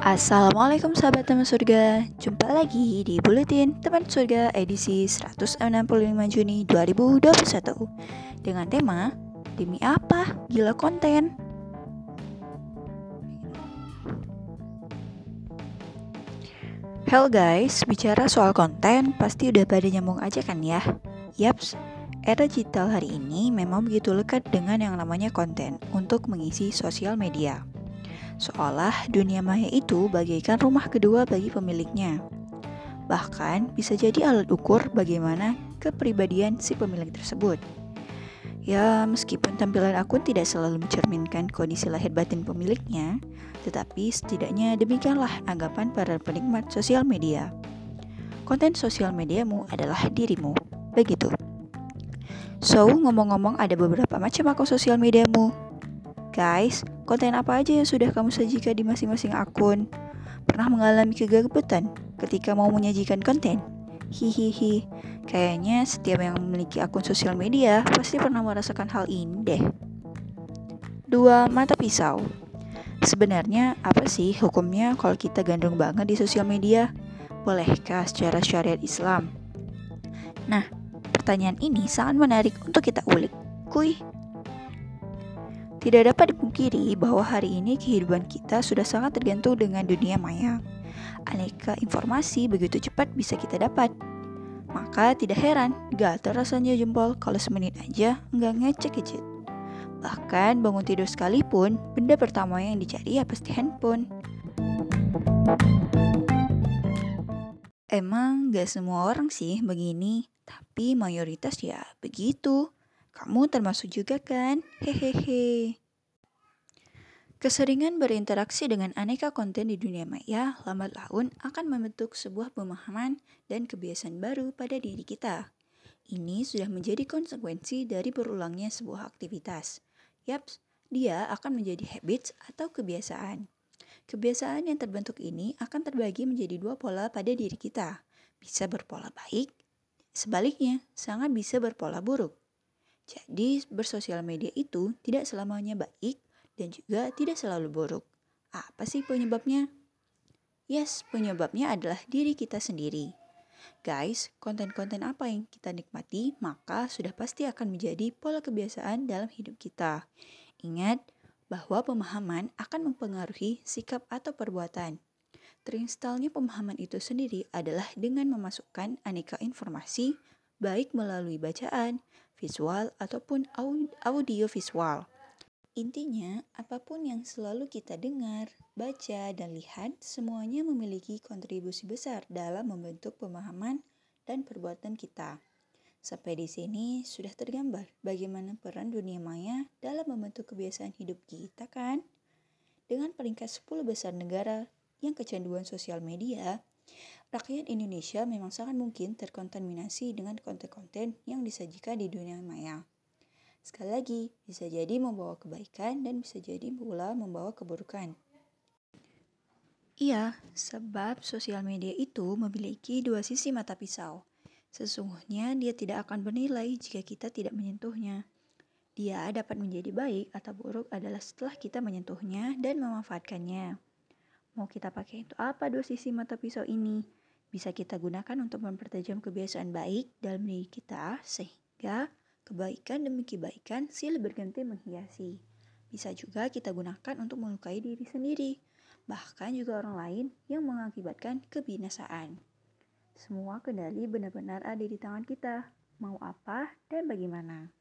Assalamualaikum sahabat teman surga Jumpa lagi di Buletin Teman Surga edisi 165 Juni 2021 Dengan tema Demi apa? Gila konten Hello guys, bicara soal konten pasti udah pada nyambung aja kan ya? Yaps, era digital hari ini memang begitu lekat dengan yang namanya konten untuk mengisi sosial media seolah dunia maya itu bagaikan rumah kedua bagi pemiliknya. Bahkan bisa jadi alat ukur bagaimana kepribadian si pemilik tersebut. Ya, meskipun tampilan akun tidak selalu mencerminkan kondisi lahir batin pemiliknya, tetapi setidaknya demikianlah anggapan para penikmat sosial media. Konten sosial mediamu adalah dirimu. Begitu. So, ngomong-ngomong ada beberapa macam akun sosial mediamu. Guys, konten apa aja yang sudah kamu sajikan di masing-masing akun? Pernah mengalami kegagapan ketika mau menyajikan konten? Hihihi, kayaknya setiap yang memiliki akun sosial media pasti pernah merasakan hal ini deh. Dua mata pisau. Sebenarnya apa sih hukumnya kalau kita gandrung banget di sosial media? Bolehkah secara syariat Islam? Nah, pertanyaan ini sangat menarik untuk kita ulik. Kuy, tidak dapat dipungkiri bahwa hari ini kehidupan kita sudah sangat tergantung dengan dunia maya. Aneka informasi begitu cepat bisa kita dapat. Maka tidak heran, gatal rasanya jempol kalau semenit aja nggak ngecek gadget. Bahkan bangun tidur sekalipun, benda pertama yang dicari ya pasti handphone. Emang gak semua orang sih begini, tapi mayoritas ya begitu. Kamu termasuk juga kan? Hehehe. Keseringan berinteraksi dengan aneka konten di dunia maya lambat laun akan membentuk sebuah pemahaman dan kebiasaan baru pada diri kita. Ini sudah menjadi konsekuensi dari berulangnya sebuah aktivitas. Yaps, dia akan menjadi habits atau kebiasaan. Kebiasaan yang terbentuk ini akan terbagi menjadi dua pola pada diri kita. Bisa berpola baik, sebaliknya sangat bisa berpola buruk. Jadi, bersosial media itu tidak selamanya baik dan juga tidak selalu buruk. Apa sih penyebabnya? Yes, penyebabnya adalah diri kita sendiri. Guys, konten-konten apa yang kita nikmati, maka sudah pasti akan menjadi pola kebiasaan dalam hidup kita. Ingat bahwa pemahaman akan mempengaruhi sikap atau perbuatan. Terinstalnya pemahaman itu sendiri adalah dengan memasukkan aneka informasi, baik melalui bacaan, visual, ataupun audio visual. Intinya, apa pun yang selalu kita dengar, baca, dan lihat, semuanya memiliki kontribusi besar dalam membentuk pemahaman dan perbuatan kita. Sampai di sini sudah tergambar bagaimana peran dunia maya dalam membentuk kebiasaan hidup kita kan? Dengan peringkat 10 besar negara yang kecanduan sosial media, rakyat Indonesia memang sangat mungkin terkontaminasi dengan konten-konten yang disajikan di dunia maya. Sekali lagi, bisa jadi membawa kebaikan dan bisa jadi pula membawa keburukan. Iya, sebab sosial media itu memiliki dua sisi mata pisau. Sesungguhnya dia tidak akan bernilai jika kita tidak menyentuhnya. Dia dapat menjadi baik atau buruk adalah setelah kita menyentuhnya dan memanfaatkannya. Mau kita pakai untuk apa dua sisi mata pisau ini? bisa kita gunakan untuk mempertajam kebiasaan baik dalam diri kita sehingga kebaikan demi kebaikan silih berganti menghiasi. Bisa juga kita gunakan untuk melukai diri sendiri, bahkan juga orang lain yang mengakibatkan kebinasaan. Semua kendali benar-benar ada di tangan kita, mau apa dan bagaimana.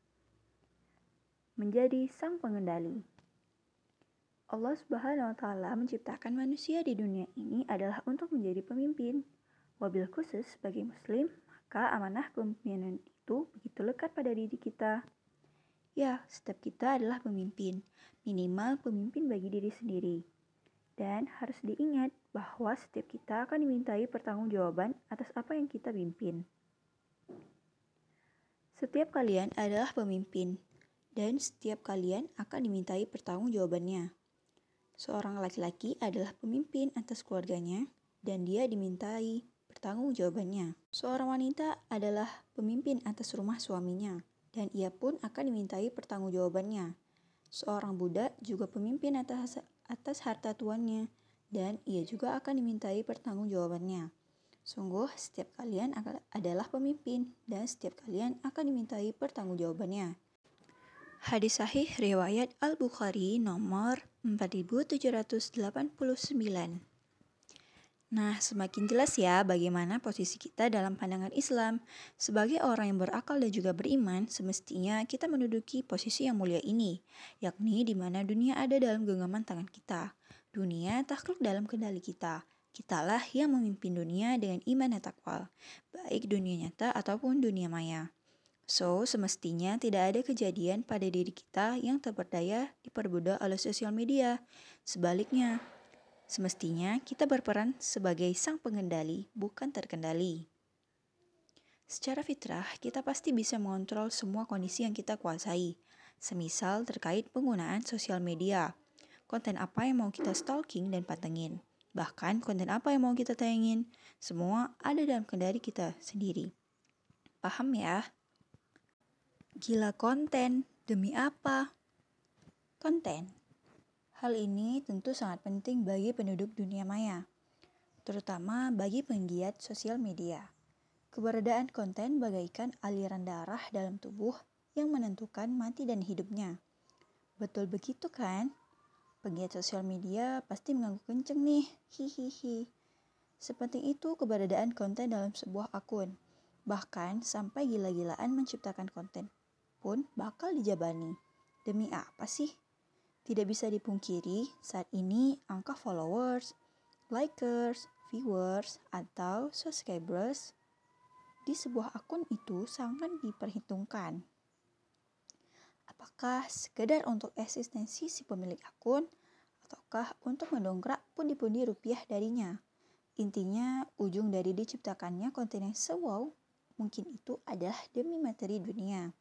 Menjadi sang pengendali. Allah Subhanahu wa taala menciptakan manusia di dunia ini adalah untuk menjadi pemimpin. Wabil khusus sebagai muslim, maka amanah kepemimpinan itu begitu lekat pada diri kita. Ya, setiap kita adalah pemimpin, minimal pemimpin bagi diri sendiri. Dan harus diingat bahwa setiap kita akan dimintai pertanggungjawaban atas apa yang kita pimpin. Setiap kalian adalah pemimpin, dan setiap kalian akan dimintai pertanggungjawabannya. Seorang laki-laki adalah pemimpin atas keluarganya, dan dia dimintai bertanggung jawabannya. Seorang wanita adalah pemimpin atas rumah suaminya, dan ia pun akan dimintai pertanggungjawabannya. Seorang budak juga pemimpin atas, atas harta tuannya, dan ia juga akan dimintai pertanggungjawabannya. Sungguh, setiap kalian adalah pemimpin, dan setiap kalian akan dimintai pertanggungjawabannya. Hadis sahih riwayat Al-Bukhari nomor 4789. Nah, semakin jelas ya bagaimana posisi kita dalam pandangan Islam. Sebagai orang yang berakal dan juga beriman, semestinya kita menduduki posisi yang mulia ini, yakni di mana dunia ada dalam genggaman tangan kita. Dunia takluk dalam kendali kita. Kitalah yang memimpin dunia dengan iman dan takwa, baik dunia nyata ataupun dunia maya. So, semestinya tidak ada kejadian pada diri kita yang terperdaya diperbudak oleh sosial media. Sebaliknya, Semestinya kita berperan sebagai sang pengendali, bukan terkendali. Secara fitrah, kita pasti bisa mengontrol semua kondisi yang kita kuasai, semisal terkait penggunaan sosial media. Konten apa yang mau kita stalking dan pantengin, bahkan konten apa yang mau kita tayangin, semua ada dalam kendali kita sendiri. Paham ya? Gila konten, demi apa? Konten Hal ini tentu sangat penting bagi penduduk dunia maya, terutama bagi penggiat sosial media. Keberadaan konten bagaikan aliran darah dalam tubuh yang menentukan mati dan hidupnya. Betul begitu kan? Penggiat sosial media pasti mengganggu kenceng nih, hihihi. Seperti itu keberadaan konten dalam sebuah akun. Bahkan sampai gila-gilaan menciptakan konten pun bakal dijabani. Demi apa sih? Tidak bisa dipungkiri, saat ini angka followers, likers, viewers, atau subscribers di sebuah akun itu sangat diperhitungkan. Apakah sekedar untuk eksistensi si pemilik akun, ataukah untuk mendongkrak pundi-pundi rupiah darinya? Intinya, ujung dari diciptakannya konten yang sewow mungkin itu adalah demi materi dunia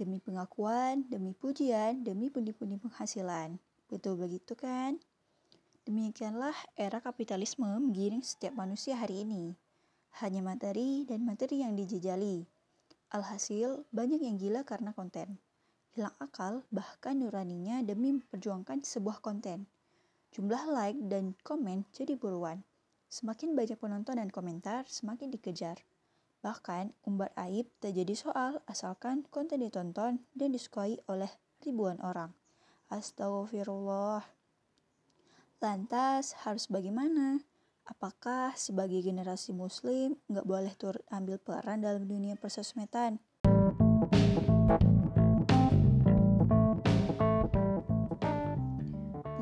demi pengakuan, demi pujian, demi pundi-pundi penghasilan. Betul begitu kan? Demikianlah era kapitalisme menggiring setiap manusia hari ini. Hanya materi dan materi yang dijejali. Alhasil, banyak yang gila karena konten. Hilang akal, bahkan nuraninya demi memperjuangkan sebuah konten. Jumlah like dan komen jadi buruan. Semakin banyak penonton dan komentar, semakin dikejar. Bahkan, umbar aib tak jadi soal asalkan konten ditonton dan disukai oleh ribuan orang. Astagfirullah. Lantas, harus bagaimana? Apakah sebagai generasi muslim nggak boleh turut ambil peran dalam dunia persosmedan?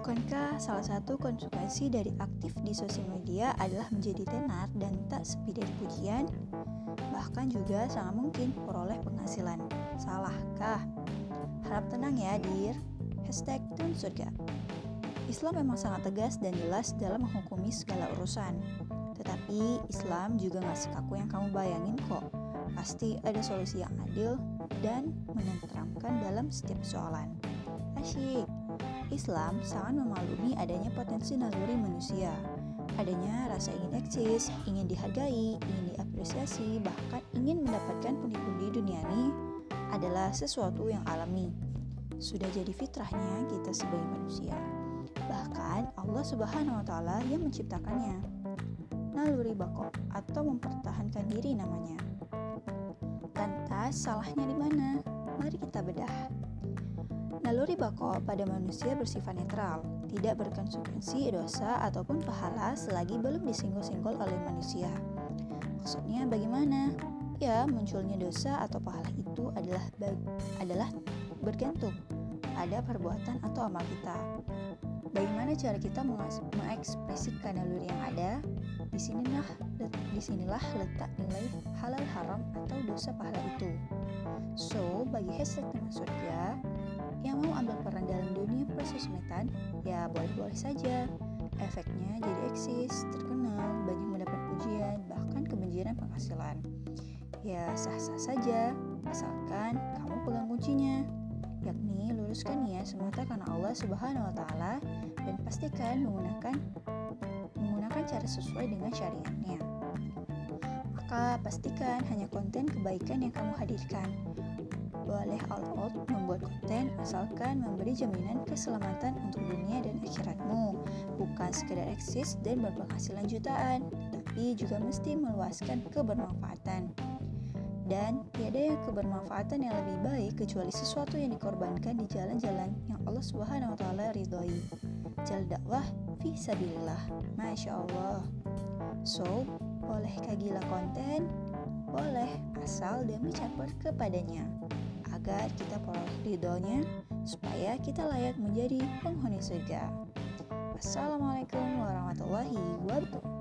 Bukankah salah satu konsekuensi dari aktif di sosial media adalah menjadi tenar dan tak sepi dari pujian? Bahkan juga sangat mungkin peroleh penghasilan. Salahkah? Harap tenang ya, dir. Hashtag Tun Surga. Islam memang sangat tegas dan jelas dalam menghukumi segala urusan. Tetapi Islam juga gak sekaku yang kamu bayangin kok. Pasti ada solusi yang adil dan menenteramkan dalam setiap soalan. Asyik. Islam sangat memaklumi adanya potensi naluri manusia adanya rasa ingin eksis, ingin dihargai, ingin diapresiasi, bahkan ingin mendapatkan pundi-pundi duniani adalah sesuatu yang alami. Sudah jadi fitrahnya kita sebagai manusia. Bahkan Allah Subhanahu wa taala yang menciptakannya. Naluri bako atau mempertahankan diri namanya. Lantas salahnya di mana? Mari kita bedah. Naluri bako pada manusia bersifat netral, tidak berkonsekuensi dosa ataupun pahala selagi belum disinggol-singgol oleh manusia. Maksudnya bagaimana? Ya, munculnya dosa atau pahala itu adalah adalah bergantung pada perbuatan atau amal kita. Bagaimana cara kita mengekspresikan naluri yang ada? Di sinilah, di sinilah letak nilai halal haram atau dosa pahala itu. So, bagi hashtag teman surga, yang mau ambil peran dalam dunia persosmedan, ya boleh-boleh saja. Efeknya jadi eksis, terkenal, banyak mendapat pujian, bahkan kebanjiran penghasilan. Ya sah-sah saja, asalkan kamu pegang kuncinya, yakni luruskan niat semata karena Allah Subhanahu wa taala dan pastikan menggunakan menggunakan cara sesuai dengan syariatnya. Maka pastikan hanya konten kebaikan yang kamu hadirkan, Boleh all out membuat konten asalkan memberi jaminan keselamatan untuk dunia dan akhiratmu. Bukan sekedar eksis dan berpenghasilan jutaan, tapi juga mesti meluaskan kebermanfaatan. Dan tiada yang kebermanfaatan yang lebih baik kecuali sesuatu yang dikorbankan di jalan-jalan yang Allah Subhanahu wa taala ridhoi. Jalan dakwah fi sabilillah. Masya Allah. So, bolehkah gila konten? Boleh, asal demi campur kepadanya agar kita peroleh ridhonya supaya kita layak menjadi penghuni surga. Assalamualaikum warahmatullahi wabarakatuh.